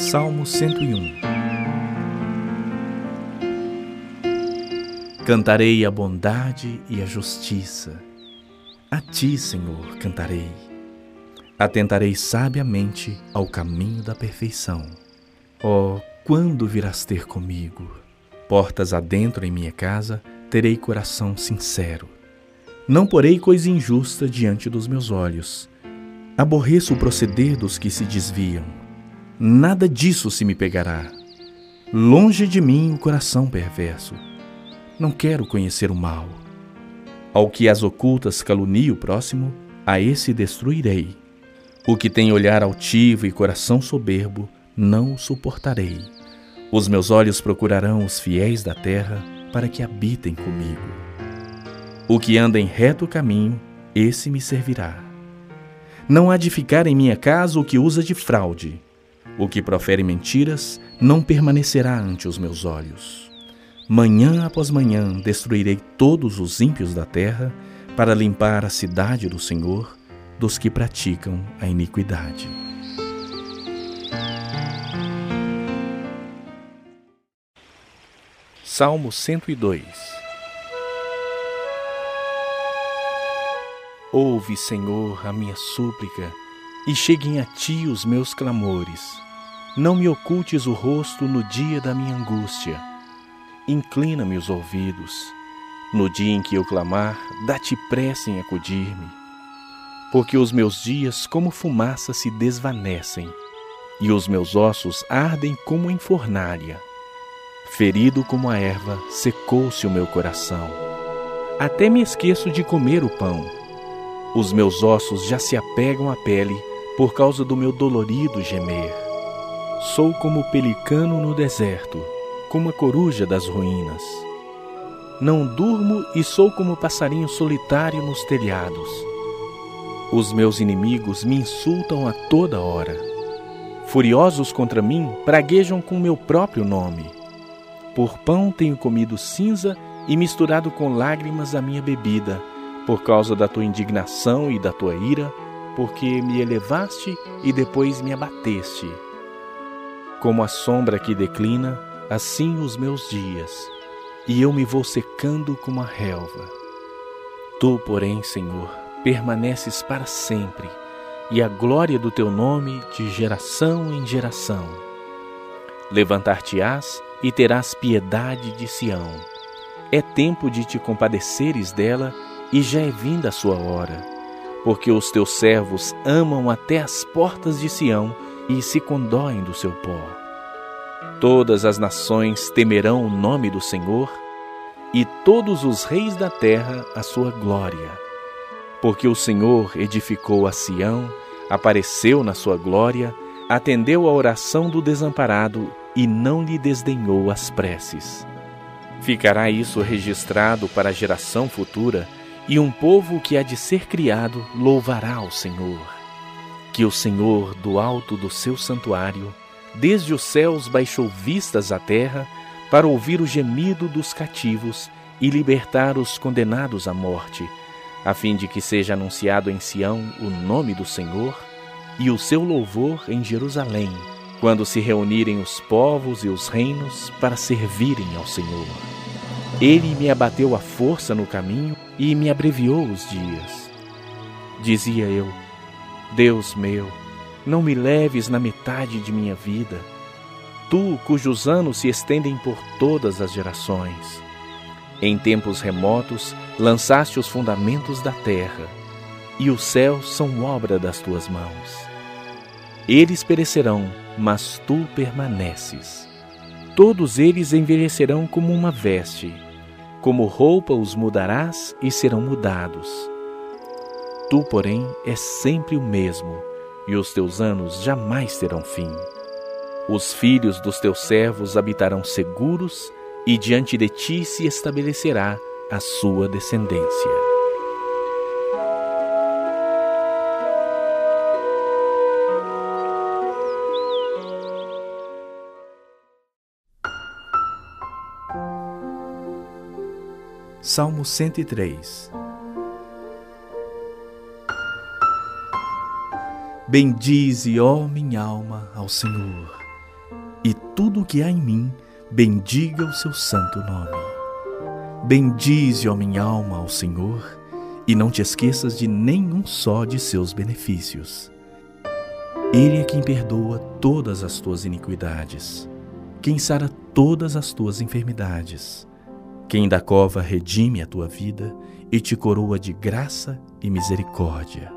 Salmo 101 Cantarei a bondade e a justiça. A ti, Senhor, cantarei. Atentarei sabiamente ao caminho da perfeição. Oh, quando virás ter comigo? Portas adentro em minha casa, terei coração sincero. Não porei coisa injusta diante dos meus olhos. Aborreço o proceder dos que se desviam. Nada disso se me pegará. Longe de mim o coração perverso. Não quero conhecer o mal. Ao que as ocultas calunie o próximo, a esse destruirei. O que tem olhar altivo e coração soberbo, não o suportarei. Os meus olhos procurarão os fiéis da terra para que habitem comigo. O que anda em reto caminho, esse me servirá. Não há de ficar em minha casa o que usa de fraude. O que profere mentiras não permanecerá ante os meus olhos. Manhã após manhã destruirei todos os ímpios da terra para limpar a cidade do Senhor dos que praticam a iniquidade. Salmo 102 Ouve, Senhor, a minha súplica, e cheguem a ti os meus clamores. Não me ocultes o rosto no dia da minha angústia inclina-me os ouvidos. No dia em que eu clamar, dá-te pressa em acudir-me. Porque os meus dias, como fumaça, se desvanecem, e os meus ossos ardem como em fornalha. Ferido como a erva, secou-se o meu coração. Até me esqueço de comer o pão. Os meus ossos já se apegam à pele por causa do meu dolorido gemer. Sou como o pelicano no deserto como a coruja das ruínas. Não durmo e sou como o passarinho solitário nos telhados. Os meus inimigos me insultam a toda hora. Furiosos contra mim, praguejam com meu próprio nome. Por pão tenho comido cinza e misturado com lágrimas a minha bebida, por causa da tua indignação e da tua ira, porque me elevaste e depois me abateste. Como a sombra que declina, assim os meus dias, e eu me vou secando como a relva. Tu, porém, Senhor, permaneces para sempre, e a glória do teu nome de geração em geração. Levantar-te-ás e terás piedade de Sião. É tempo de te compadeceres dela, e já é vinda a sua hora, porque os teus servos amam até as portas de Sião e se condoem do seu pó. Todas as nações temerão o nome do Senhor e todos os reis da terra a sua glória. Porque o Senhor edificou a Sião, apareceu na sua glória, atendeu à oração do desamparado e não lhe desdenhou as preces. Ficará isso registrado para a geração futura, e um povo que há de ser criado louvará o Senhor. Que o Senhor, do alto do seu santuário, desde os céus baixou vistas à terra para ouvir o gemido dos cativos e libertar os condenados à morte, a fim de que seja anunciado em Sião o nome do Senhor e o seu louvor em Jerusalém, quando se reunirem os povos e os reinos para servirem ao Senhor. Ele me abateu a força no caminho e me abreviou os dias. Dizia eu: Deus meu, não me leves na metade de minha vida, tu cujos anos se estendem por todas as gerações. Em tempos remotos lançaste os fundamentos da terra, e os céus são obra das tuas mãos. Eles perecerão, mas tu permaneces. Todos eles envelhecerão como uma veste, como roupa os mudarás e serão mudados. Tu, porém, és sempre o mesmo e os teus anos jamais terão fim. Os filhos dos teus servos habitarão seguros, e diante de ti se estabelecerá a sua descendência. Salmo 103 Bendize, ó minha alma, ao Senhor, e tudo o que há em mim bendiga o seu santo nome. Bendize, ó minha alma, ao Senhor, e não te esqueças de nenhum só de seus benefícios. Ele é quem perdoa todas as tuas iniquidades, quem sara todas as tuas enfermidades, quem da cova redime a tua vida e te coroa de graça e misericórdia,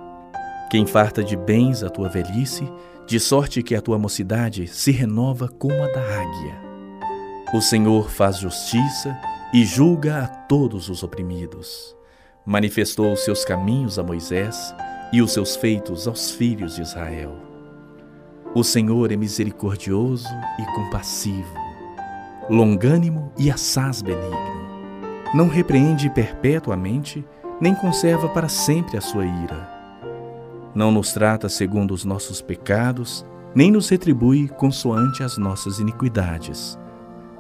quem farta de bens a tua velhice, de sorte que a tua mocidade se renova como a da águia. O Senhor faz justiça e julga a todos os oprimidos. Manifestou os seus caminhos a Moisés e os seus feitos aos filhos de Israel. O Senhor é misericordioso e compassivo, longânimo e assaz benigno. Não repreende perpetuamente, nem conserva para sempre a sua ira. Não nos trata segundo os nossos pecados, nem nos retribui consoante as nossas iniquidades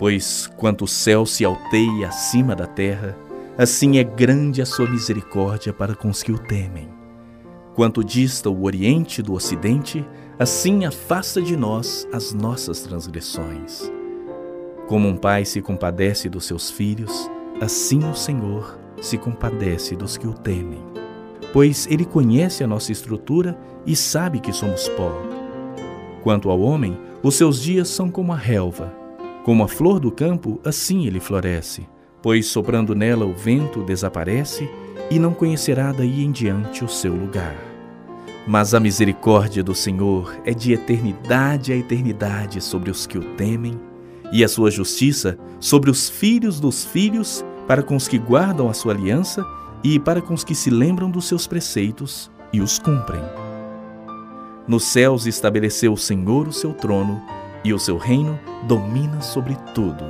Pois quanto o céu se alteia acima da terra, assim é grande a sua misericórdia para com os que o temem. Quanto dista o Oriente do Ocidente, assim afasta de nós as nossas transgressões. Como um pai se compadece dos seus filhos, assim o Senhor se compadece dos que o temem. Pois ele conhece a nossa estrutura e sabe que somos pó. Quanto ao homem, os seus dias são como a relva como a flor do campo, assim ele floresce, pois soprando nela o vento desaparece e não conhecerá daí em diante o seu lugar. Mas a misericórdia do Senhor é de eternidade a eternidade sobre os que o temem, e a sua justiça sobre os filhos dos filhos, para com os que guardam a sua aliança e para com os que se lembram dos seus preceitos e os cumprem. Nos céus estabeleceu o Senhor o seu trono, e o seu reino domina sobre tudo.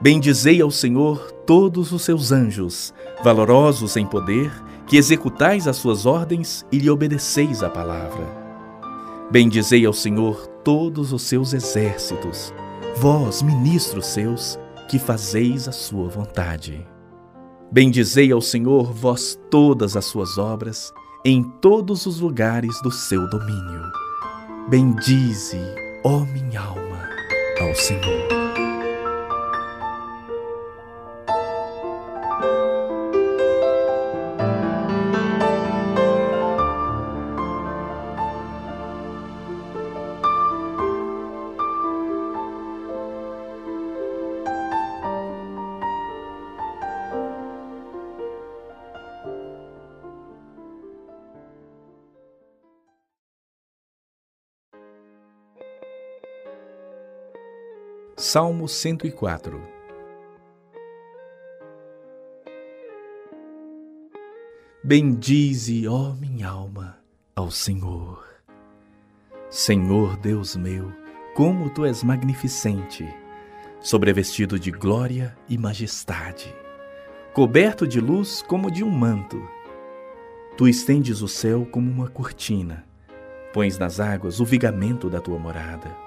Bendizei ao Senhor todos os seus anjos, valorosos em poder, que executais as suas ordens e lhe obedeceis a palavra. Bendizei ao Senhor todos os seus exércitos, vós, ministros seus, que fazeis a sua vontade. Bendizei ao Senhor vós todas as suas obras, em todos os lugares do seu domínio. Bendize ó minha alma, ao Senhor. Salmo 104 Bendize, ó minha alma, ao Senhor. Senhor Deus meu, como tu és magnificente, sobrevestido de glória e majestade, coberto de luz como de um manto. Tu estendes o céu como uma cortina, pões nas águas o vigamento da tua morada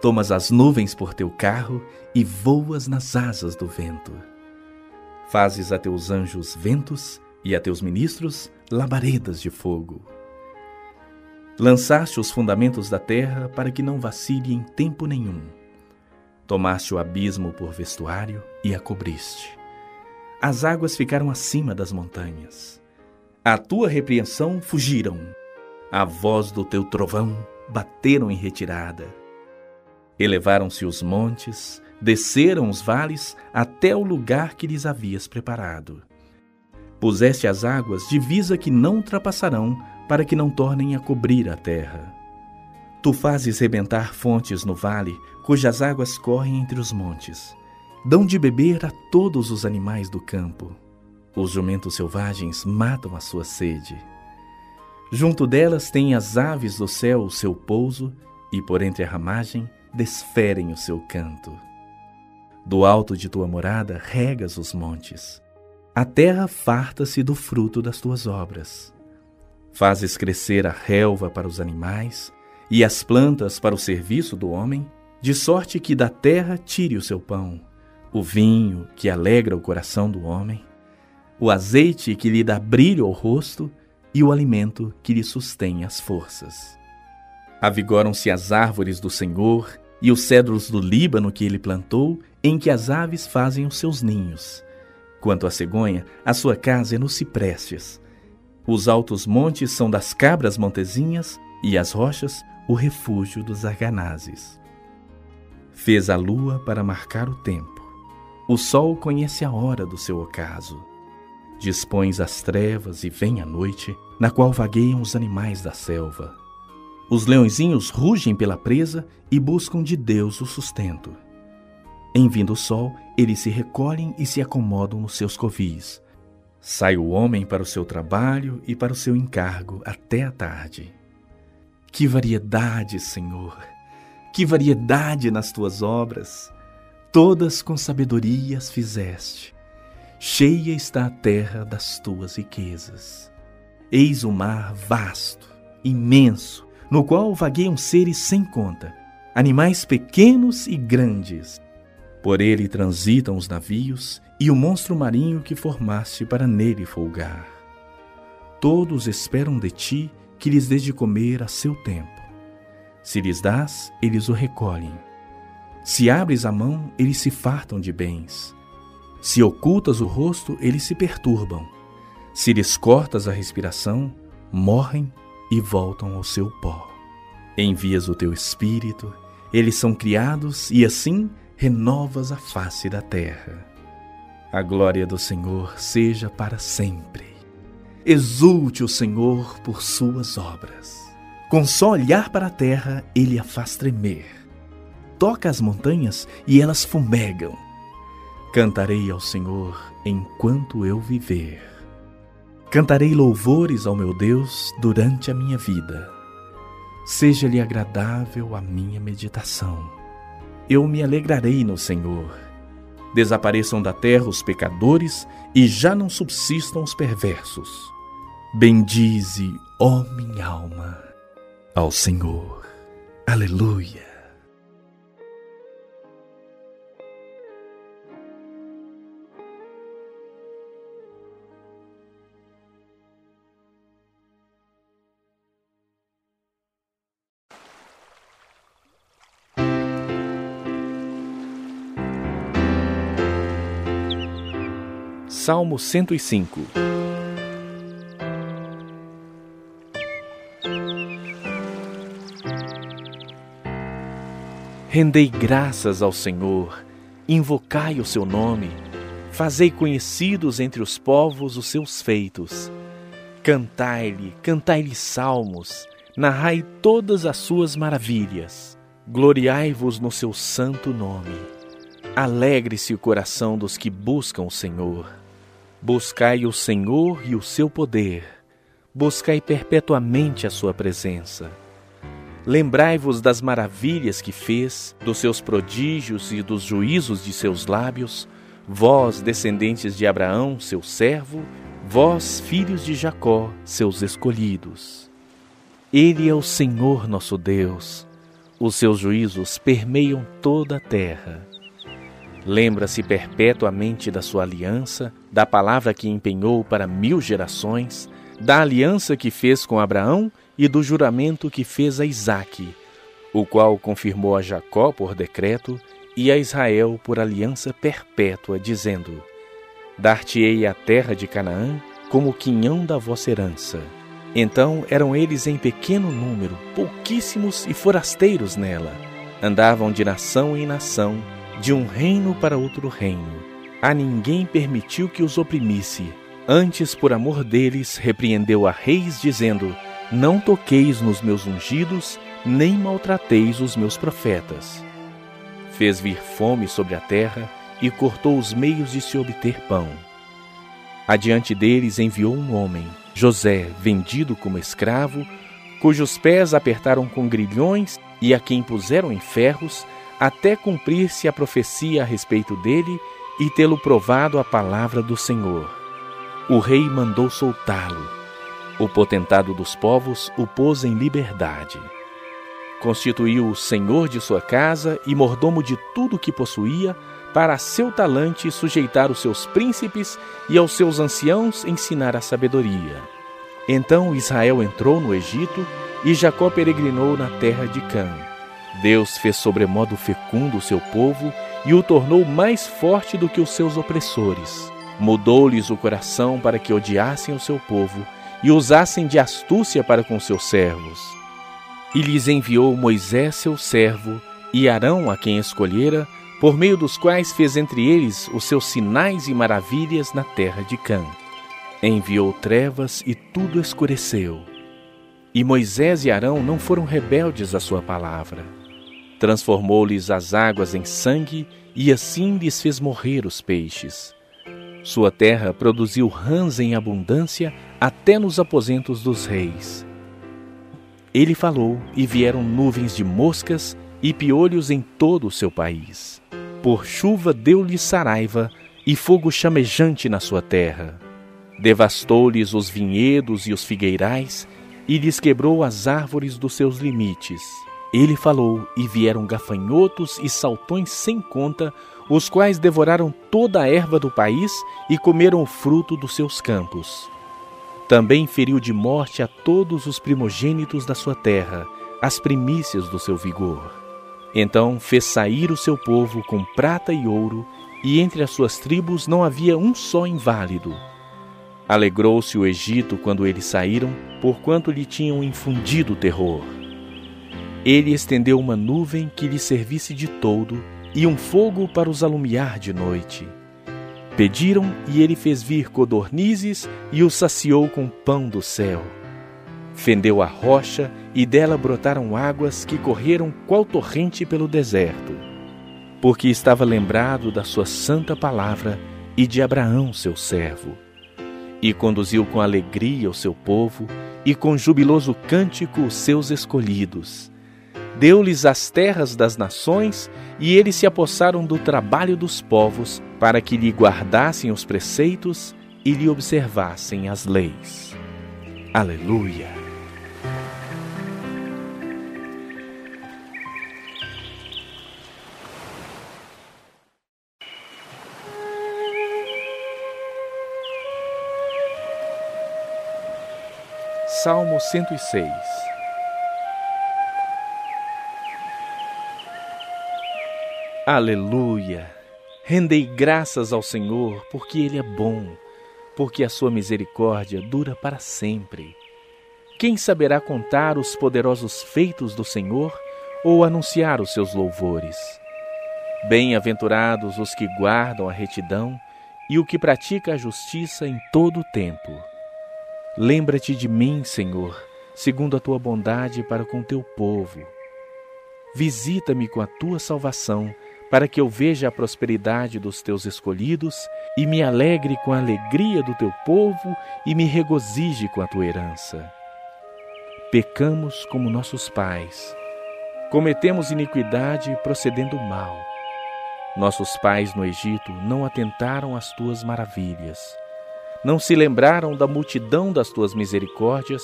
Tomas as nuvens por teu carro e voas nas asas do vento. Fazes a teus anjos ventos e a teus ministros labaredas de fogo. Lançaste os fundamentos da terra para que não vacile em tempo nenhum. Tomaste o abismo por vestuário e a cobriste. As águas ficaram acima das montanhas. A tua repreensão fugiram. A voz do teu trovão bateram em retirada. Elevaram-se os montes, desceram os vales até o lugar que lhes havias preparado. Puseste as águas divisa que não ultrapassarão, para que não tornem a cobrir a terra. Tu fazes rebentar fontes no vale, cujas águas correm entre os montes. Dão de beber a todos os animais do campo. Os jumentos selvagens matam a sua sede. Junto delas têm as aves do céu o seu pouso, e por entre a ramagem desferem o seu canto. Do alto de tua morada regas os montes. A terra farta-se do fruto das tuas obras. Fazes crescer a relva para os animais e as plantas para o serviço do homem, de sorte que da terra tire o seu pão, o vinho que alegra o coração do homem, o azeite que lhe dá brilho ao rosto e o alimento que lhe sustém as forças. Avigoram-se as árvores do Senhor e os cedros do Líbano que ele plantou, em que as aves fazem os seus ninhos. Quanto à cegonha, a sua casa é nos ciprestes. Os altos montes são das cabras montezinhas, e as rochas, o refúgio dos arganazes. Fez a lua para marcar o tempo. O sol conhece a hora do seu ocaso. Dispões as trevas e vem a noite, na qual vagueiam os animais da selva. Os leõezinhos rugem pela presa e buscam de Deus o sustento. Em vindo o sol, eles se recolhem e se acomodam nos seus covis. Sai o homem para o seu trabalho e para o seu encargo até a tarde. Que variedade, Senhor! Que variedade nas tuas obras! Todas com sabedoria as fizeste. Cheia está a terra das tuas riquezas. Eis o mar vasto, imenso, no qual vagueiam seres sem conta, animais pequenos e grandes. Por ele transitam os navios e o monstro marinho que formaste para nele folgar. Todos esperam de ti que lhes dês de comer a seu tempo. Se lhes dás, eles o recolhem. Se abres a mão, eles se fartam de bens. Se ocultas o rosto, eles se perturbam. Se lhes cortas a respiração, morrem e voltam ao seu pó. Envias o teu espírito, eles são criados e assim renovas a face da terra. A glória do Senhor seja para sempre. Exulte o Senhor por suas obras. Com só olhar para a terra, ele a faz tremer. Toca as montanhas e elas fumegam. Cantarei ao Senhor enquanto eu viver. Cantarei louvores ao meu Deus durante a minha vida. Seja-lhe agradável a minha meditação. Eu me alegrarei no Senhor. Desapareçam da terra os pecadores e já não subsistam os perversos. Bendize, ó minha alma, ao Senhor. Aleluia. Salmo 105 Rendei graças ao Senhor, invocai o seu nome, fazei conhecidos entre os povos os seus feitos. Cantai-lhe, cantai-lhe salmos, narrai todas as suas maravilhas. Gloriai-vos no seu santo nome. Alegre-se o coração dos que buscam o Senhor. Buscai o Senhor e o seu poder, buscai perpetuamente a sua presença. Lembrai-vos das maravilhas que fez, dos seus prodígios e dos juízos de seus lábios, vós, descendentes de Abraão, seu servo, vós, filhos de Jacó, seus escolhidos. Ele é o Senhor nosso Deus, os seus juízos permeiam toda a terra. Lembra-se perpetuamente da sua aliança, da palavra que empenhou para mil gerações, da aliança que fez com Abraão e do juramento que fez a Isaque, o qual confirmou a Jacó por decreto e a Israel por aliança perpétua, dizendo: Dar-te-ei a terra de Canaã como quinhão da vossa herança. Então eram eles em pequeno número, pouquíssimos e forasteiros nela. Andavam de nação em nação, de um reino para outro reino. A ninguém permitiu que os oprimisse. Antes, por amor deles, repreendeu a reis, dizendo: Não toqueis nos meus ungidos, nem maltrateis os meus profetas. Fez vir fome sobre a terra e cortou os meios de se obter pão. Adiante deles enviou um homem, José, vendido como escravo, cujos pés apertaram com grilhões e a quem puseram em ferros, até cumprir-se a profecia a respeito dele e tê-lo provado a palavra do Senhor. O rei mandou soltá-lo. O potentado dos povos o pôs em liberdade. Constituiu-o senhor de sua casa e mordomo de tudo que possuía, para seu talante sujeitar os seus príncipes e aos seus anciãos ensinar a sabedoria. Então Israel entrou no Egito e Jacó peregrinou na terra de Cã. Deus fez sobremodo fecundo o seu povo e o tornou mais forte do que os seus opressores. Mudou-lhes o coração para que odiassem o seu povo e usassem de astúcia para com seus servos. E lhes enviou Moisés, seu servo, e Arão, a quem escolhera, por meio dos quais fez entre eles os seus sinais e maravilhas na terra de Cã. Enviou trevas e tudo escureceu. E Moisés e Arão não foram rebeldes à sua palavra. Transformou-lhes as águas em sangue e assim lhes fez morrer os peixes. Sua terra produziu rãs em abundância até nos aposentos dos reis. Ele falou e vieram nuvens de moscas e piolhos em todo o seu país. Por chuva deu-lhes saraiva e fogo chamejante na sua terra. Devastou-lhes os vinhedos e os figueirais e lhes quebrou as árvores dos seus limites. Ele falou e vieram gafanhotos e saltões sem conta, os quais devoraram toda a erva do país e comeram o fruto dos seus campos. Também feriu de morte a todos os primogênitos da sua terra, as primícias do seu vigor. Então fez sair o seu povo com prata e ouro, e entre as suas tribos não havia um só inválido. Alegrou-se o Egito quando eles saíram, porquanto lhe tinham infundido terror. Ele estendeu uma nuvem que lhe servisse de toldo e um fogo para os alumiar de noite. Pediram e ele fez vir codornizes e os saciou com pão do céu. Fendeu a rocha e dela brotaram águas que correram qual torrente pelo deserto. Porque estava lembrado da sua santa palavra e de Abraão, seu servo. E conduziu com alegria o seu povo e com jubiloso cântico os seus escolhidos deu-lhes as terras das nações, e eles se apossaram do trabalho dos povos, para que lhe guardassem os preceitos e lhe observassem as leis. Aleluia! Salmo 106 Aleluia! Rendei graças ao Senhor, porque Ele é bom, porque a sua misericórdia dura para sempre. Quem saberá contar os poderosos feitos do Senhor ou anunciar os seus louvores? Bem-aventurados os que guardam a retidão e o que pratica a justiça em todo o tempo. Lembra-te de mim, Senhor, segundo a tua bondade para com teu povo. Visita-me com a tua salvação para que eu veja a prosperidade dos teus escolhidos e me alegre com a alegria do teu povo e me regozije com a tua herança. Pecamos como nossos pais, cometemos iniquidade procedendo mal. Nossos pais no Egito não atentaram às tuas maravilhas, não se lembraram da multidão das tuas misericórdias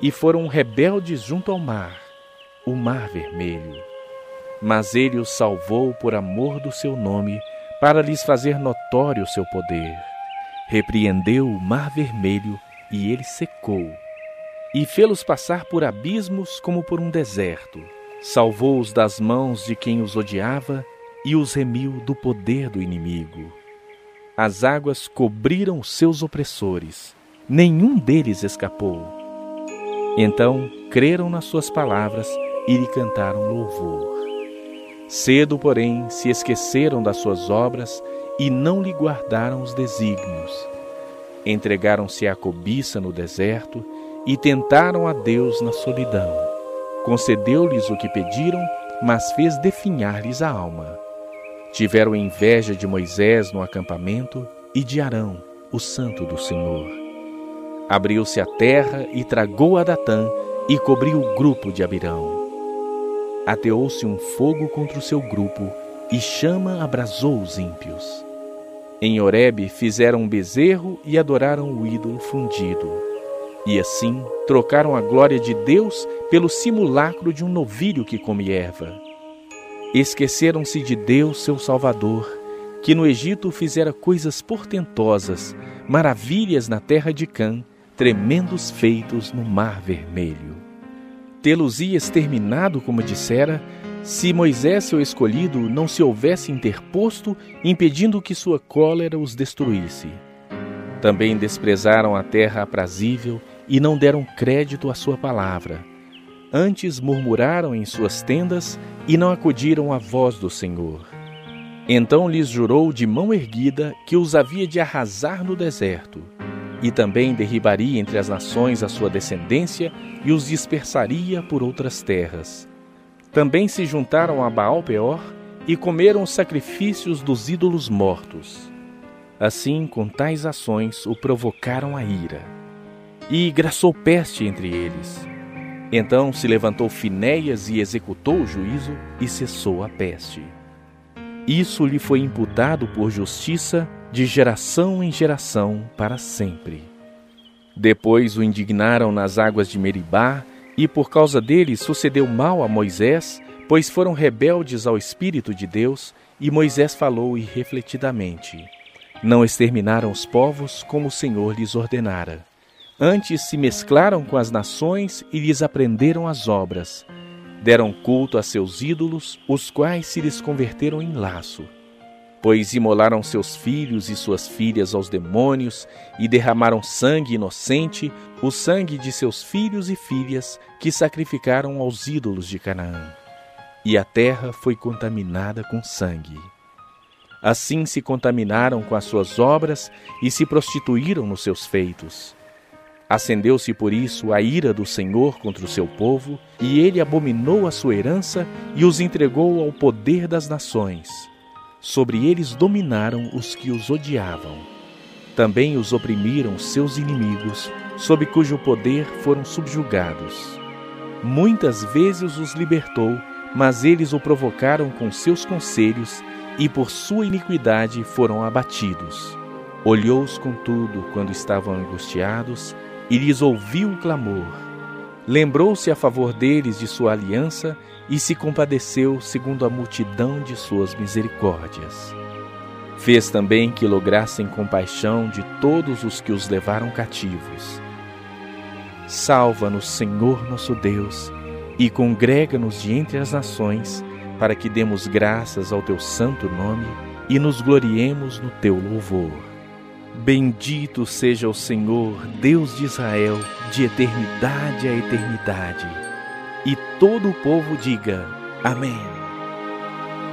e foram rebeldes junto ao mar, o mar vermelho mas ele os salvou por amor do seu nome, para lhes fazer notório o seu poder. Repreendeu o mar vermelho e ele secou, e fê-los passar por abismos como por um deserto. Salvou-os das mãos de quem os odiava e os remiu do poder do inimigo. As águas cobriram os seus opressores, nenhum deles escapou. Então creram nas suas palavras e lhe cantaram louvor. Cedo, porém, se esqueceram das suas obras e não lhe guardaram os desígnios. Entregaram-se à cobiça no deserto e tentaram a Deus na solidão. Concedeu-lhes o que pediram, mas fez definhar-lhes a alma. Tiveram inveja de Moisés no acampamento e de Arão, o santo do Senhor. Abriu-se a terra e tragou a Datã e cobriu o grupo de Abirão ateou-se um fogo contra o seu grupo e chama abrasou os ímpios. Em Horebe fizeram um bezerro e adoraram o ídolo fundido. E assim trocaram a glória de Deus pelo simulacro de um novilho que come erva. Esqueceram-se de Deus, seu Salvador, que no Egito fizera coisas portentosas, maravilhas na terra de Cã, tremendos feitos no Mar Vermelho tê-los-ia exterminado, como dissera, se Moisés, seu escolhido, não se houvesse interposto, impedindo que sua cólera os destruísse. Também desprezaram a terra aprazível e não deram crédito à sua palavra. Antes murmuraram em suas tendas e não acudiram à voz do Senhor. Então lhes jurou de mão erguida que os havia de arrasar no deserto, e também derribaria entre as nações a sua descendência e os dispersaria por outras terras também se juntaram a Baal Peor e comeram os sacrifícios dos ídolos mortos. Assim, com tais ações, o provocaram a ira. E graçou peste entre eles. Então se levantou Finéias e executou o juízo e cessou a peste. Isso lhe foi imputado por justiça de geração em geração para sempre. Depois o indignaram nas águas de Meribá e por causa deles sucedeu mal a Moisés, pois foram rebeldes ao Espírito de Deus, e Moisés falou irrefletidamente. Não exterminaram os povos como o Senhor lhes ordenara. Antes se mesclaram com as nações e lhes aprenderam as obras. Deram culto a seus ídolos, os quais se lhes converteram em laço pois imolaram seus filhos e suas filhas aos demônios e derramaram sangue inocente, o sangue de seus filhos e filhas que sacrificaram aos ídolos de Canaã. E a terra foi contaminada com sangue. Assim se contaminaram com as suas obras e se prostituíram nos seus feitos. Acendeu-se por isso a ira do Senhor contra o seu povo, e ele abominou a sua herança e os entregou ao poder das nações Sobre eles dominaram os que os odiavam. Também os oprimiram seus inimigos, sob cujo poder foram subjugados. Muitas vezes os libertou, mas eles o provocaram com seus conselhos e por sua iniquidade foram abatidos. Olhou-os, contudo, quando estavam angustiados, e lhes ouviu o clamor. Lembrou-se a favor deles de sua aliança e se compadeceu segundo a multidão de suas misericórdias. Fez também que lograssem compaixão de todos os que os levaram cativos. Salva-nos, Senhor nosso Deus, e congrega-nos de entre as nações, para que demos graças ao teu santo nome e nos gloriemos no teu louvor. Bendito seja o Senhor, Deus de Israel, de eternidade a eternidade e todo o povo diga: Amém.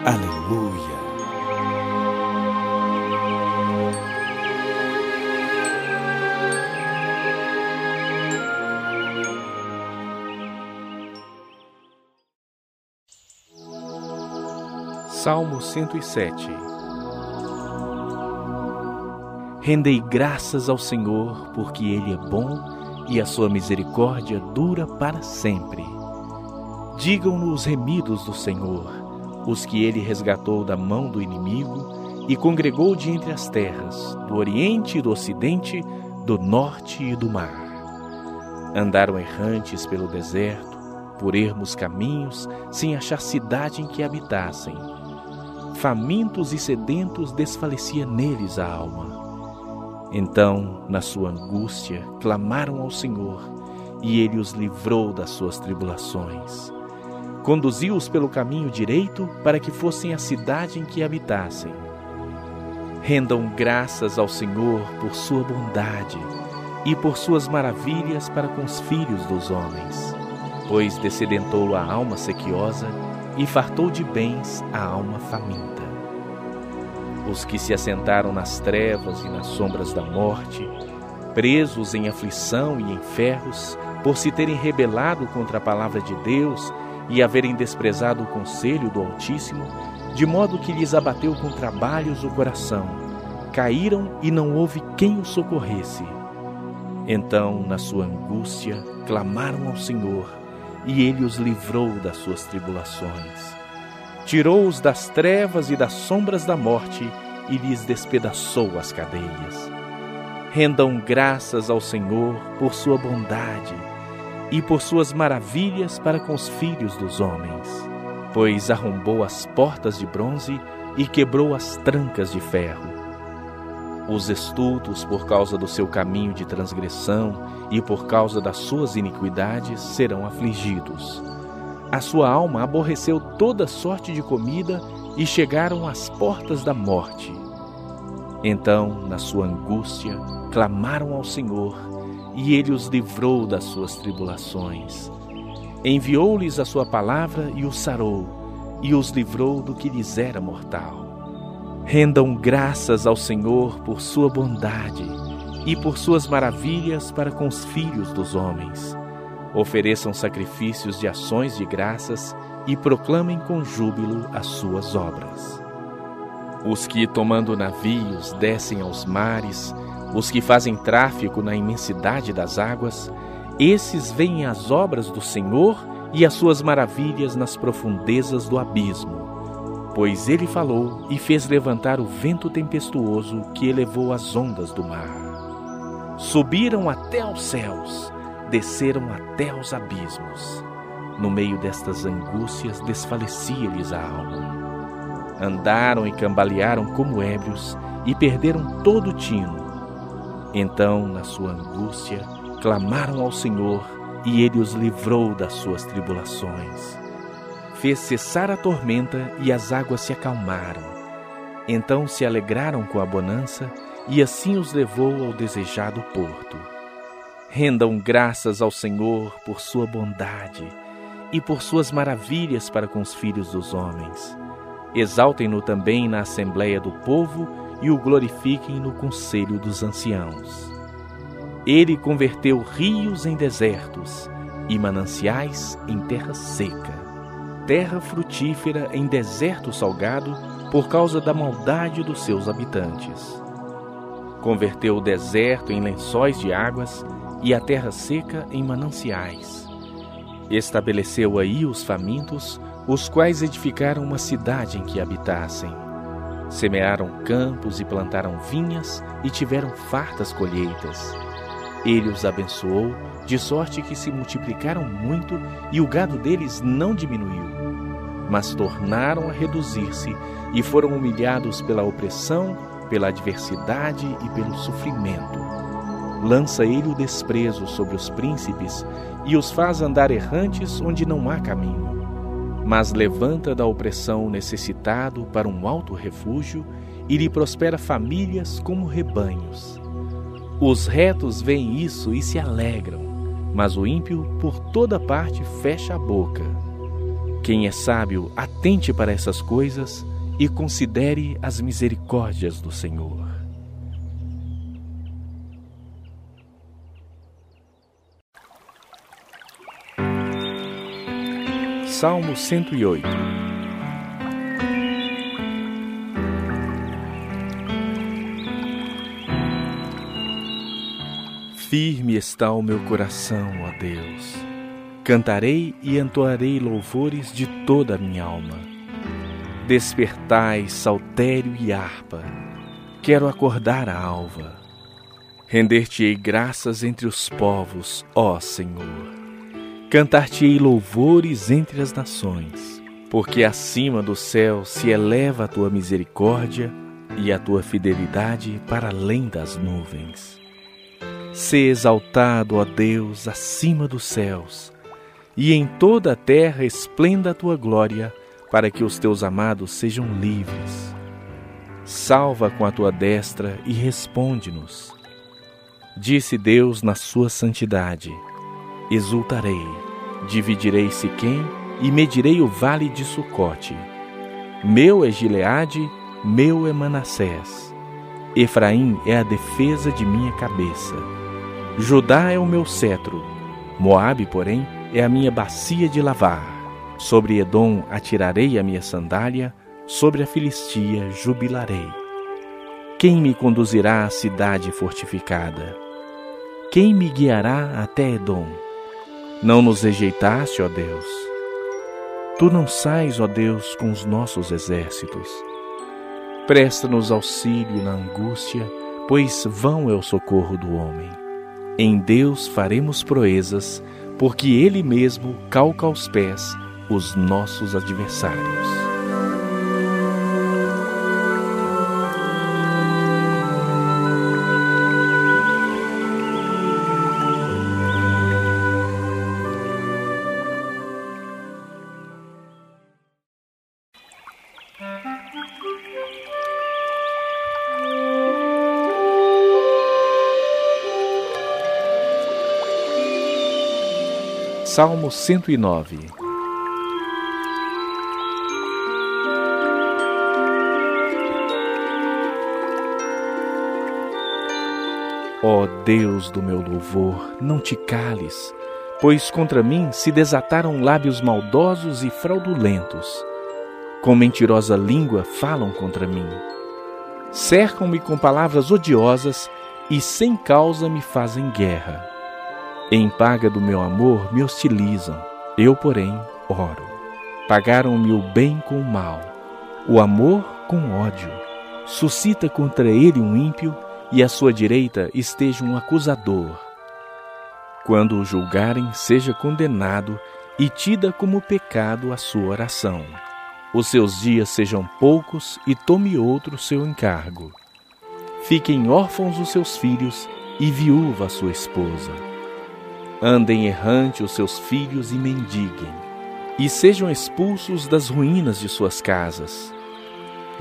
Aleluia. Salmo 107 Rendei graças ao Senhor, porque Ele é bom e a sua misericórdia dura para sempre. Digam-no os remidos do Senhor, os que ele resgatou da mão do inimigo e congregou de entre as terras, do oriente e do ocidente, do norte e do mar. Andaram errantes pelo deserto, por ermos caminhos, sem achar cidade em que habitassem. Famintos e sedentos desfalecia neles a alma. Então, na sua angústia, clamaram ao Senhor, e ele os livrou das suas tribulações. Conduziu-os pelo caminho direito para que fossem a cidade em que habitassem. Rendam graças ao Senhor por sua bondade e por suas maravilhas para com os filhos dos homens, pois descedentou a alma sequiosa e fartou de bens a alma faminta. Os que se assentaram nas trevas e nas sombras da morte, presos em aflição e em ferros, por se terem rebelado contra a palavra de Deus e haverem desprezado o conselho do Altíssimo, de modo que lhes abateu com trabalhos o coração. Caíram e não houve quem os socorresse. Então, na sua angústia, clamaram ao Senhor, e ele os livrou das suas tribulações. Tirou-os das trevas e das sombras da morte e lhes despedaçou as cadeias. Rendam graças ao Senhor por sua bondade e por suas maravilhas para com os filhos dos homens, pois arrombou as portas de bronze e quebrou as trancas de ferro. Os estultos, por causa do seu caminho de transgressão e por causa das suas iniquidades, serão afligidos. A sua alma aborreceu toda sorte de comida e chegaram às portas da morte. Então, na sua angústia, clamaram ao Senhor, e ele os livrou das suas tribulações. Enviou-lhes a sua palavra e os sarou, e os livrou do que lhes era mortal. Rendam graças ao Senhor por sua bondade e por suas maravilhas para com os filhos dos homens. Ofereçam sacrifícios de ações de graças e proclamem com júbilo as suas obras. Os que, tomando navios, descem aos mares, os que fazem tráfico na imensidade das águas, esses veem as obras do Senhor e as suas maravilhas nas profundezas do abismo. Pois ele falou e fez levantar o vento tempestuoso que elevou as ondas do mar. Subiram até aos céus, desceram até aos abismos. No meio destas angústias desfalecia-lhes a alma. Andaram e cambalearam como ébrios e perderam todo o tino. Então, na sua angústia, clamaram ao Senhor e ele os livrou das suas tribulações. Fez cessar a tormenta e as águas se acalmaram. Então se alegraram com a bonança e assim os levou ao desejado porto. Rendam graças ao Senhor por sua bondade e por suas maravilhas para com os filhos dos homens. Exaltem-no também na assembléia do povo e o glorifiquem no conselho dos anciãos. Ele converteu rios em desertos e mananciais em terra seca, terra frutífera em deserto salgado por causa da maldade dos seus habitantes. Converteu o deserto em lençóis de águas e a terra seca em mananciais. Estabeleceu aí os famintos, os quais edificaram uma cidade em que habitassem. Semearam campos e plantaram vinhas e tiveram fartas colheitas. Ele os abençoou, de sorte que se multiplicaram muito e o gado deles não diminuiu. Mas tornaram a reduzir-se e foram humilhados pela opressão, pela adversidade e pelo sofrimento lança ele o desprezo sobre os príncipes e os faz andar errantes onde não há caminho. Mas levanta da opressão o necessitado para um alto refúgio e lhe prospera famílias como rebanhos. Os retos veem isso e se alegram, mas o ímpio por toda parte fecha a boca. Quem é sábio, atente para essas coisas e considere as misericórdias do Senhor. Salmo 108 Firme está o meu coração, ó Deus. Cantarei e entoarei louvores de toda a minha alma. Despertai, saltério e harpa. Quero acordar a alva. Render-te-ei graças entre os povos, ó Senhor Cantar-te-ei louvores entre as nações, porque acima do céu se eleva a tua misericórdia e a tua fidelidade para além das nuvens. Se exaltado, ó Deus, acima dos céus, e em toda a terra esplenda a tua glória, para que os teus amados sejam livres. Salva com a tua destra e responde-nos. Disse Deus na sua santidade: exultarei, dividirei Siquém e medirei o vale de Sucote. Meu é Gileade, meu é Manassés. Efraim é a defesa de minha cabeça. Judá é o meu cetro. Moabe, porém, é a minha bacia de lavar. Sobre Edom atirarei a minha sandália, sobre a Filistia jubilarei. Quem me conduzirá à cidade fortificada? Quem me guiará até Edom? Não nos rejeitaste, ó Deus. Tu não sais, ó Deus, com os nossos exércitos. Presta-nos auxílio na angústia, pois vão é o socorro do homem. Em Deus faremos proezas, porque Ele mesmo calca aos pés os nossos adversários. Salmo 109 Ó oh Deus do meu louvor, não te cales, pois contra mim se desataram lábios maldosos e fraudulentos. Com mentirosa língua falam contra mim. Cercam-me com palavras odiosas e sem causa me fazem guerra. Em paga do meu amor me hostilizam, eu, porém, oro. Pagaram-me o bem com o mal, o amor com ódio. Suscita contra ele um ímpio e à sua direita esteja um acusador. Quando o julgarem, seja condenado e tida como pecado a sua oração. Os seus dias sejam poucos e tome outro seu encargo. Fiquem órfãos os seus filhos e viúva a sua esposa Andem errante os seus filhos e mendiguem, e sejam expulsos das ruínas de suas casas.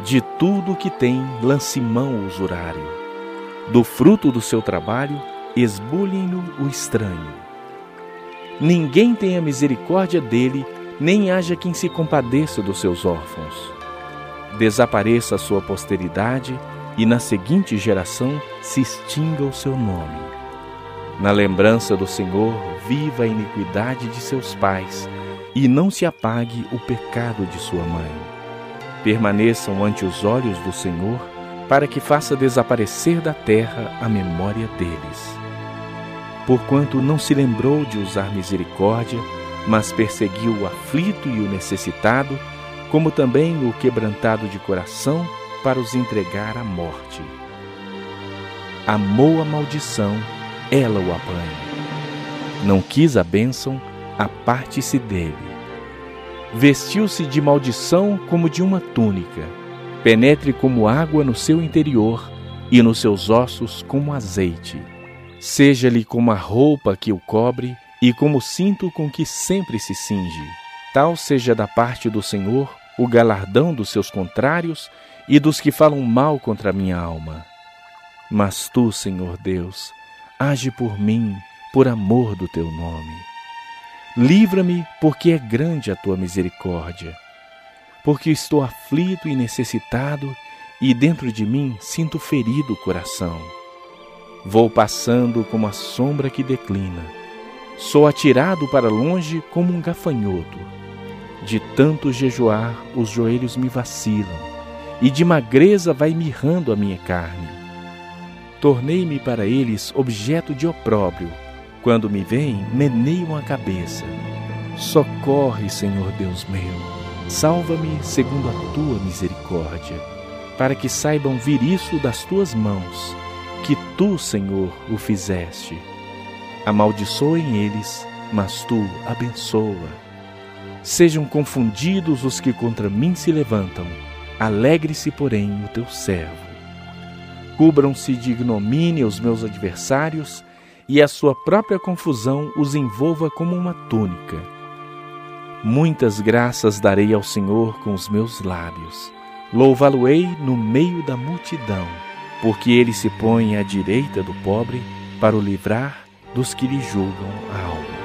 De tudo o que tem, lance mão o usurário. Do fruto do seu trabalho, esbulhem-no o estranho. Ninguém tenha misericórdia dele, nem haja quem se compadeça dos seus órfãos. Desapareça a sua posteridade, e na seguinte geração se extinga o seu nome. Na lembrança do Senhor, viva a iniquidade de seus pais, e não se apague o pecado de sua mãe. Permaneçam ante os olhos do Senhor, para que faça desaparecer da terra a memória deles. Porquanto não se lembrou de usar misericórdia, mas perseguiu o aflito e o necessitado, como também o quebrantado de coração, para os entregar à morte. Amou a maldição ela o apanha. Não quis a bênção, aparte-se dele. Vestiu-se de maldição como de uma túnica, penetre como água no seu interior e nos seus ossos como azeite. Seja-lhe como a roupa que o cobre e como o cinto com que sempre se cinge. Tal seja da parte do Senhor o galardão dos seus contrários e dos que falam mal contra a minha alma. Mas tu, Senhor Deus, age por mim, por amor do teu nome. Livra-me, porque é grande a tua misericórdia. Porque estou aflito e necessitado, e dentro de mim sinto ferido o coração. Vou passando como a sombra que declina. Sou atirado para longe como um gafanhoto. De tanto jejuar, os joelhos me vacilam, e de magreza vai mirrando a minha carne tornei-me para eles objeto de opróbrio. Quando me veem, meneiam a cabeça. Socorre, Senhor Deus meu. Salva-me segundo a tua misericórdia, para que saibam vir isso das tuas mãos, que tu, Senhor, o fizeste. Amaldiçoem eles, mas tu abençoa. Sejam confundidos os que contra mim se levantam, alegre-se, porém, o teu servo. Cubram-se de ignomínia os meus adversários, e a sua própria confusão os envolva como uma túnica. Muitas graças darei ao Senhor com os meus lábios. Louvá-lo-ei no meio da multidão, porque ele se põe à direita do pobre para o livrar dos que lhe julgam a alma.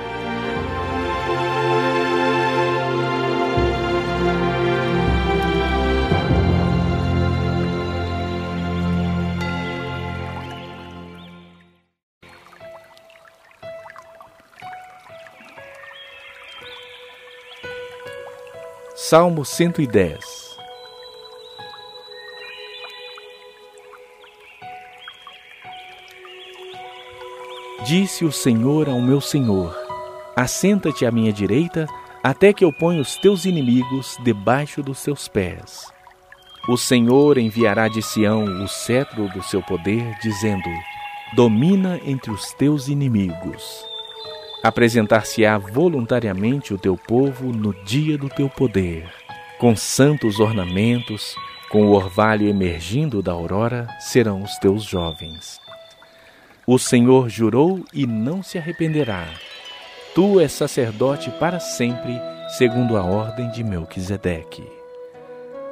Salmo 110 Disse o Senhor ao meu Senhor: Assenta-te à minha direita, até que eu ponha os teus inimigos debaixo dos teus pés. O Senhor enviará de Sião o cetro do seu poder, dizendo: Domina entre os teus inimigos. Apresentar-se-á voluntariamente o teu povo no dia do teu poder, com santos ornamentos, com o orvalho emergindo da aurora, serão os teus jovens. O Senhor jurou e não se arrependerá. Tu és sacerdote para sempre, segundo a ordem de Melquisedeque.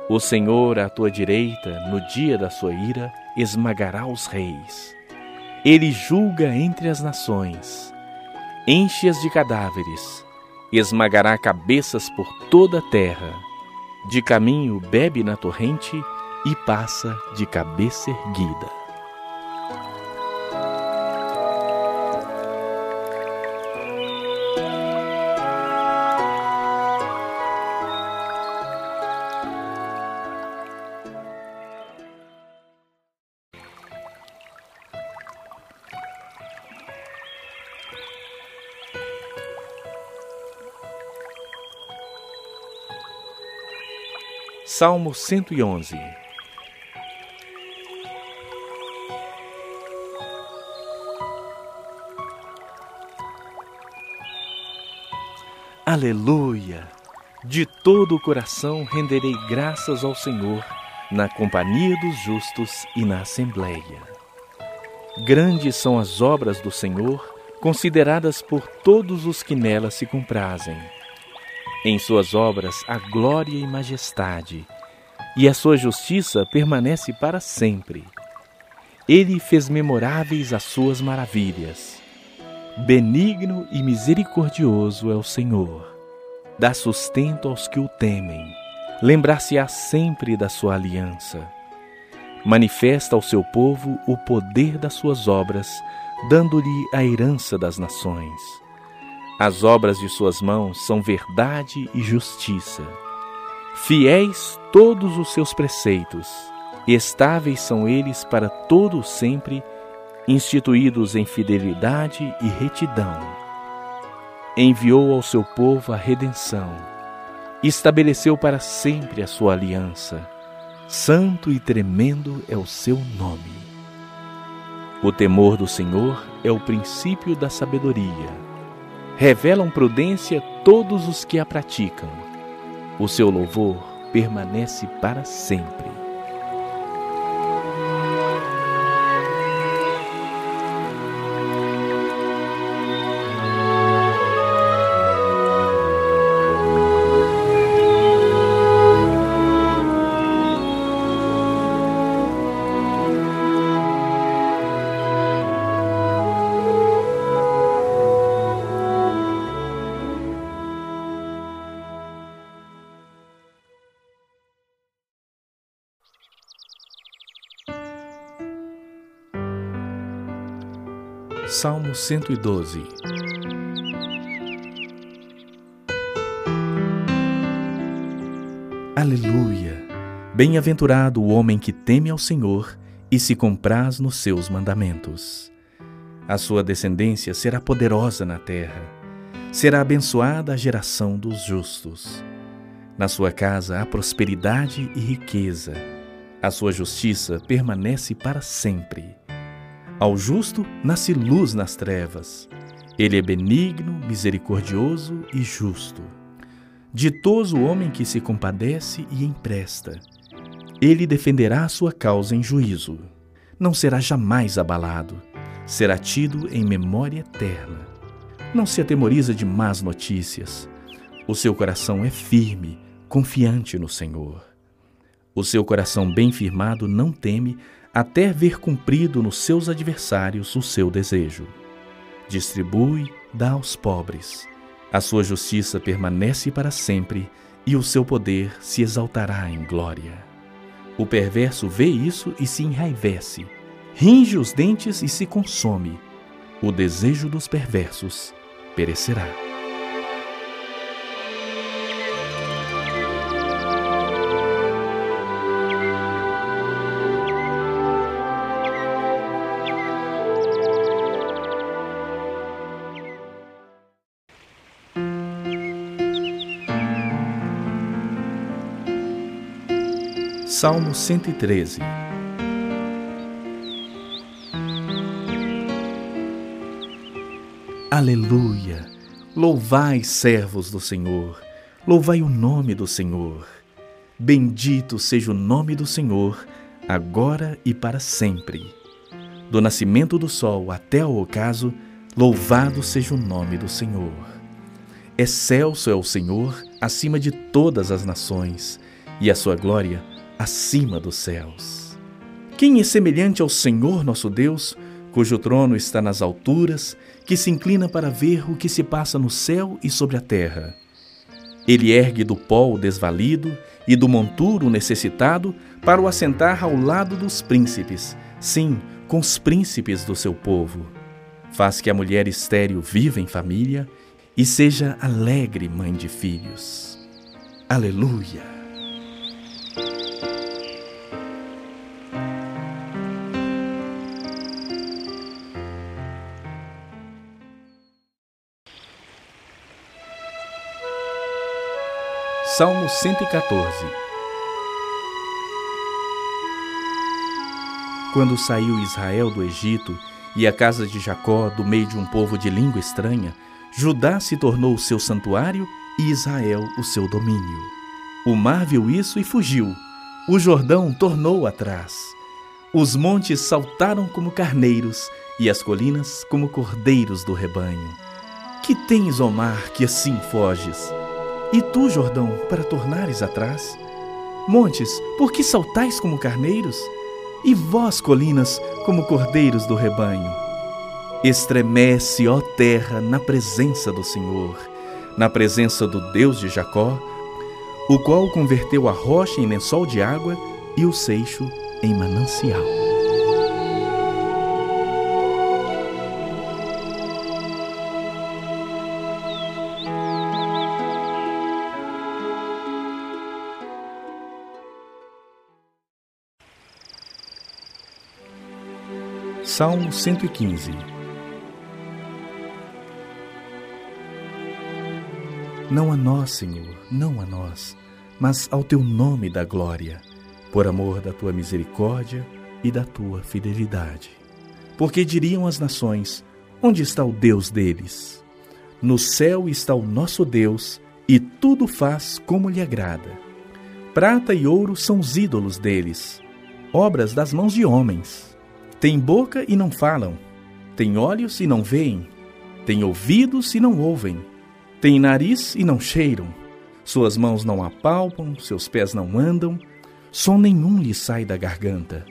O Senhor, à tua direita, no dia da sua ira, esmagará os reis. Ele julga entre as nações, enche-as de cadáveres, esmagará cabeças por toda a terra. De caminho bebe na torrente e passa de cabeça erguida. Salmo 111 Aleluia! De todo o coração renderei graças ao Senhor, na companhia dos justos e na assembleia. Grandes são as obras do Senhor, consideradas por todos os que nelas se comprazem. Em suas obras há glória e majestade, e a sua justiça permanece para sempre. Ele fez memoráveis as suas maravilhas. Benigno e misericordioso é o Senhor. Dá sustento aos que o temem. Lembrar-se-á sempre da sua aliança. Manifesta ao seu povo o poder das suas obras, dando-lhe a herança das nações. As obras de suas mãos são verdade e justiça. Fiéis todos os seus preceitos, estáveis são eles para todo o sempre, instituídos em fidelidade e retidão. Enviou ao seu povo a redenção, estabeleceu para sempre a sua aliança. Santo e tremendo é o seu nome. O temor do Senhor é o princípio da sabedoria revelam prudência todos os que a praticam. O seu louvor permanece para sempre. Salmo 112 Aleluia! Bem-aventurado o homem que teme ao Senhor e se compraz nos seus mandamentos. A sua descendência será poderosa na terra, será abençoada a geração dos justos. Na sua casa há prosperidade e riqueza, a sua justiça permanece para sempre. Ao justo nasce luz nas trevas. Ele é benigno, misericordioso e justo. Ditoso o homem que se compadece e empresta. Ele defenderá a sua causa em juízo. Não será jamais abalado. Será tido em memória eterna. Não se atemoriza de más notícias. O seu coração é firme, confiante no Senhor. O seu coração bem firmado não teme até ver cumprido nos seus adversários o seu desejo. Distribui, dá aos pobres. A sua justiça permanece para sempre e o seu poder se exaltará em glória. O perverso vê isso e se enraivece, ringe os dentes e se consome. O desejo dos perversos perecerá. Salmo 113 Aleluia! Louvai, servos do Senhor, louvai o nome do Senhor. Bendito seja o nome do Senhor, agora e para sempre. Do nascimento do sol até ao ocaso, louvado seja o nome do Senhor. Excelso é o Senhor acima de todas as nações e a sua glória acima dos céus. Quem é semelhante ao Senhor nosso Deus, cujo trono está nas alturas, que se inclina para ver o que se passa no céu e sobre a terra? Ele ergue do pó o desvalido e do monturo o necessitado para o assentar ao lado dos príncipes, sim, com os príncipes do seu povo. Faz que a mulher estéril viva em família e seja alegre mãe de filhos. Aleluia! Salmo 114 Quando saiu Israel do Egito e a casa de Jacó do meio de um povo de língua estranha, Judá se tornou o seu santuário e Israel o seu domínio. O mar viu isso e fugiu. O Jordão tornou atrás. Os montes saltaram como carneiros e as colinas como cordeiros do rebanho. Que tens, ó mar, que assim foges? E tu, Jordão, para tornares atrás? Montes, por que saltais como carneiros? E vós, colinas, como cordeiros do rebanho? Estremece, ó terra, na presença do Senhor, na presença do Deus de Jacó, o qual converteu a rocha em lençol de água e o seixo em manancial. Salmo 115 Não a nós, Senhor, não a nós, mas ao teu nome da glória, por amor da tua misericórdia e da tua fidelidade. Porque diriam as nações: Onde está o Deus deles? No céu está o nosso Deus, e tudo faz como lhe agrada. Prata e ouro são os ídolos deles, obras das mãos de homens. Tem boca e não falam, tem olhos e não veem, tem ouvidos e não ouvem, tem nariz e não cheiram, suas mãos não apalpam, seus pés não andam, som nenhum lhes sai da garganta.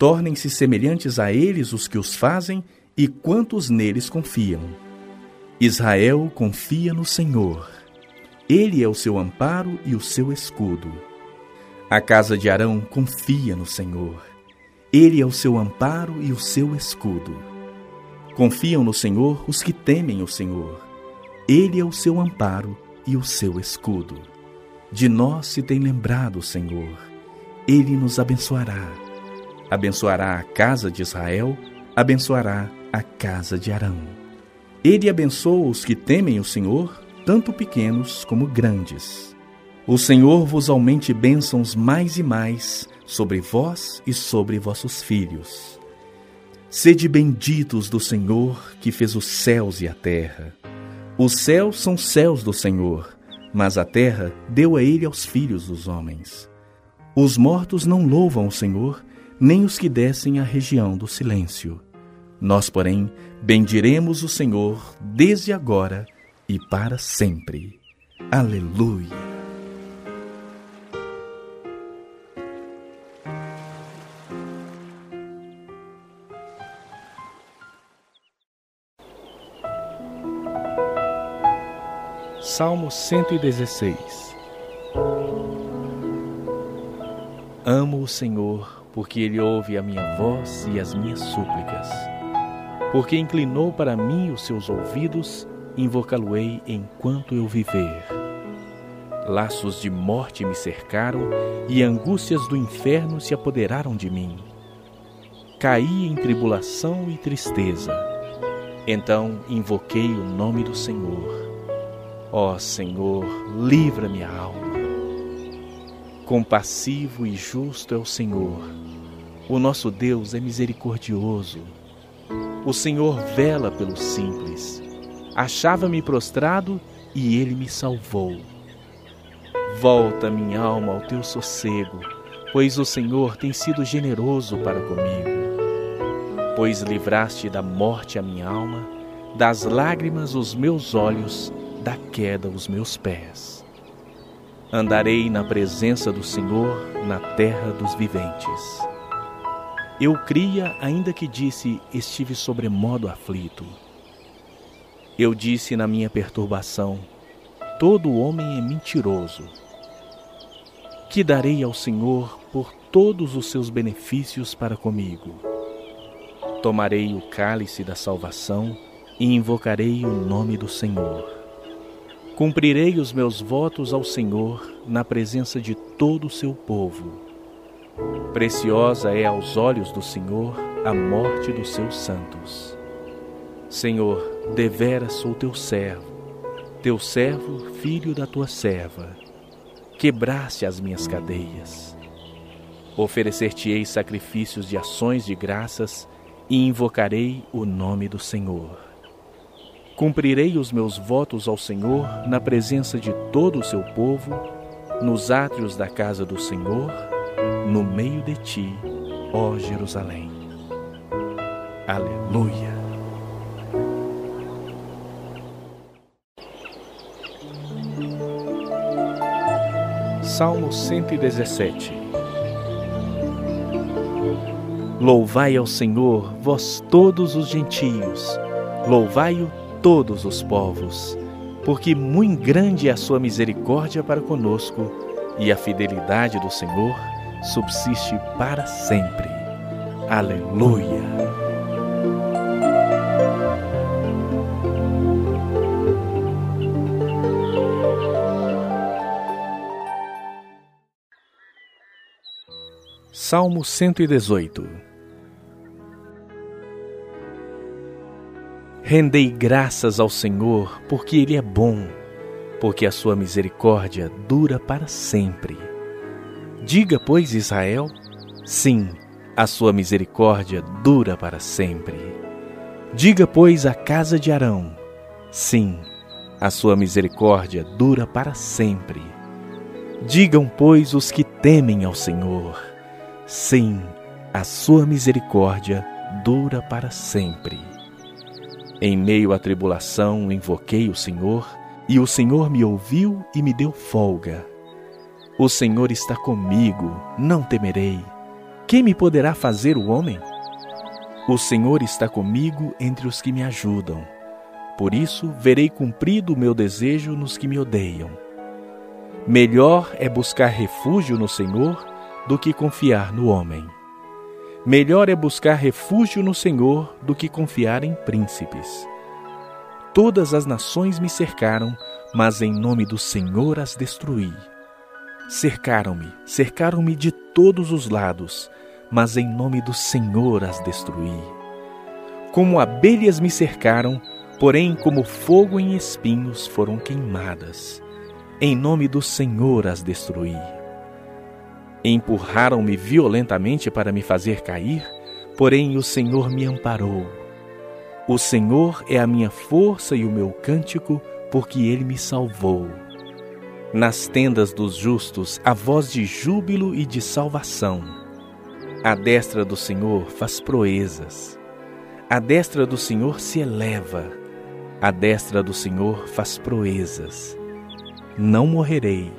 Tornem-se semelhantes a eles os que os fazem e quantos neles confiam. Israel confia no Senhor. Ele é o seu amparo e o seu escudo. A casa de Arão confia no Senhor. Ele é o seu amparo e o seu escudo. Confiam no Senhor os que temem o Senhor. Ele é o seu amparo e o seu escudo. De nós se tem lembrado o Senhor. Ele nos abençoará. Abençoará a casa de Israel, abençoará a casa de Arão. Ele abençoa os que temem o Senhor, tanto pequenos como grandes. O Senhor vos aumente bênçãos mais e mais sobre vós e sobre vossos filhos. Sede benditos do Senhor que fez os céus e a terra. Os céus são céus do Senhor, mas a terra deu a ele aos filhos dos homens. Os mortos não louvam o Senhor, nem os que descem à região do silêncio. Nós, porém, bendiremos o Senhor desde agora e para sempre. Aleluia. Salmo 116 Amo o Senhor, porque Ele ouve a minha voz e as minhas súplicas. Porque inclinou para mim os seus ouvidos, invocá-lo-ei enquanto eu viver. Laços de morte me cercaram e angústias do inferno se apoderaram de mim. Caí em tribulação e tristeza. Então invoquei o nome do Senhor Ó Senhor, livra minha alma. Compassivo e justo é o Senhor. O nosso Deus é misericordioso. O Senhor vela pelos simples. Achava-me prostrado e ele me salvou. Volta, minha alma, ao teu sossego, pois o Senhor tem sido generoso para comigo. Pois livraste da morte a minha alma, das lágrimas os meus olhos da queda os meus pés. Andarei na presença do Senhor na terra dos viventes. Eu cria, ainda que disse, estive sobremodo aflito. Eu disse na minha perturbação: todo homem é mentiroso. Que darei ao Senhor por todos os seus benefícios para comigo? Tomarei o cálice da salvação e invocarei o nome do Senhor. Cumprirei os meus votos ao Senhor na presença de todo o seu povo. Preciosa é aos olhos do Senhor a morte dos seus santos. Senhor, deveras sou teu servo, teu servo, filho da tua serva. Quebraste as minhas cadeias. Oferecer-te-ei sacrifícios de ações de graças e invocarei o nome do Senhor. Cumprirei os meus votos ao Senhor na presença de todo o seu povo, nos átrios da casa do Senhor, no meio de ti, ó Jerusalém. Aleluia. Salmo 117 Louvai ao Senhor, vós todos os gentios, louvai-o todos os povos, porque muito grande é a sua misericórdia para conosco e a fidelidade do Senhor subsiste para sempre. Aleluia. Salmo 118 Rendei graças ao Senhor, porque Ele é bom, porque a sua misericórdia dura para sempre. Diga, pois, Israel, sim, a sua misericórdia dura para sempre. Diga, pois, a casa de Arão, sim, a sua misericórdia dura para sempre. Digam, pois, os que temem ao Senhor, sim, a sua misericórdia dura para sempre. Em meio à tribulação, invoquei o Senhor, e o Senhor me ouviu e me deu folga. O Senhor está comigo, não temerei. Quem me poderá fazer o homem? O Senhor está comigo entre os que me ajudam. Por isso, verei cumprido o meu desejo nos que me odeiam. Melhor é buscar refúgio no Senhor do que confiar no homem. Melhor é buscar refúgio no Senhor do que confiar em príncipes. Todas as nações me cercaram, mas em nome do Senhor as destruí. Cercaram-me, cercaram-me de todos os lados, mas em nome do Senhor as destruí. Como abelhas me cercaram, porém como fogo em espinhos foram queimadas. Em nome do Senhor as destruí. Empurraram-me violentamente para me fazer cair, porém o Senhor me amparou. O Senhor é a minha força e o meu cântico, porque ele me salvou. Nas tendas dos justos a voz de júbilo e de salvação. A destra do Senhor faz proezas. A destra do Senhor se eleva. A destra do Senhor faz proezas. Não morrerei,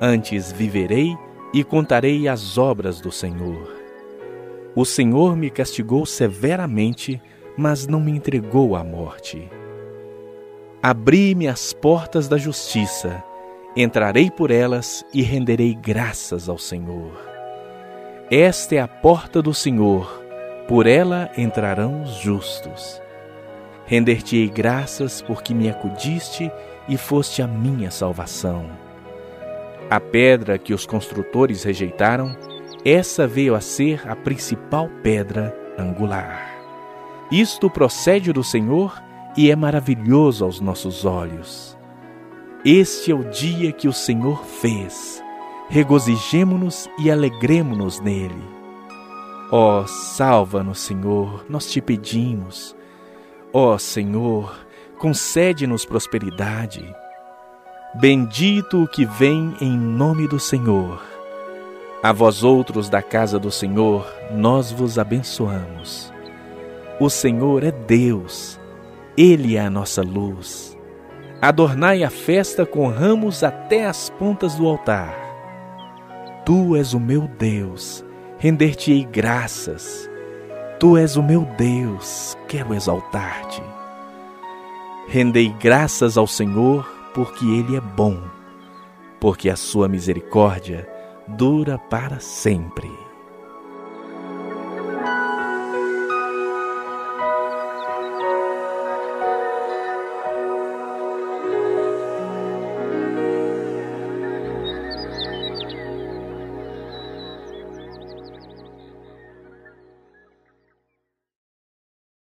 antes viverei e contarei as obras do Senhor. O Senhor me castigou severamente, mas não me entregou à morte. Abri-me as portas da justiça, entrarei por elas e renderei graças ao Senhor. Esta é a porta do Senhor, por ela entrarão os justos. Render-te-ei graças porque me acudiste e foste a minha salvação. A pedra que os construtores rejeitaram, essa veio a ser a principal pedra angular. Isto procede do Senhor e é maravilhoso aos nossos olhos. Este é o dia que o Senhor fez. Regozijemo-nos e alegremo-nos nele. Ó, oh, salva-nos, Senhor, nós te pedimos. Ó oh, Senhor, concede-nos prosperidade. Bendito o que vem em nome do Senhor. A vós outros da casa do Senhor, nós vos abençoamos. O Senhor é Deus, Ele é a nossa luz. Adornai a festa com ramos até as pontas do altar. Tu és o meu Deus, render-te-ei graças. Tu és o meu Deus, quero exaltar-te. Rendei graças ao Senhor, porque Ele é bom, porque a sua misericórdia dura para sempre.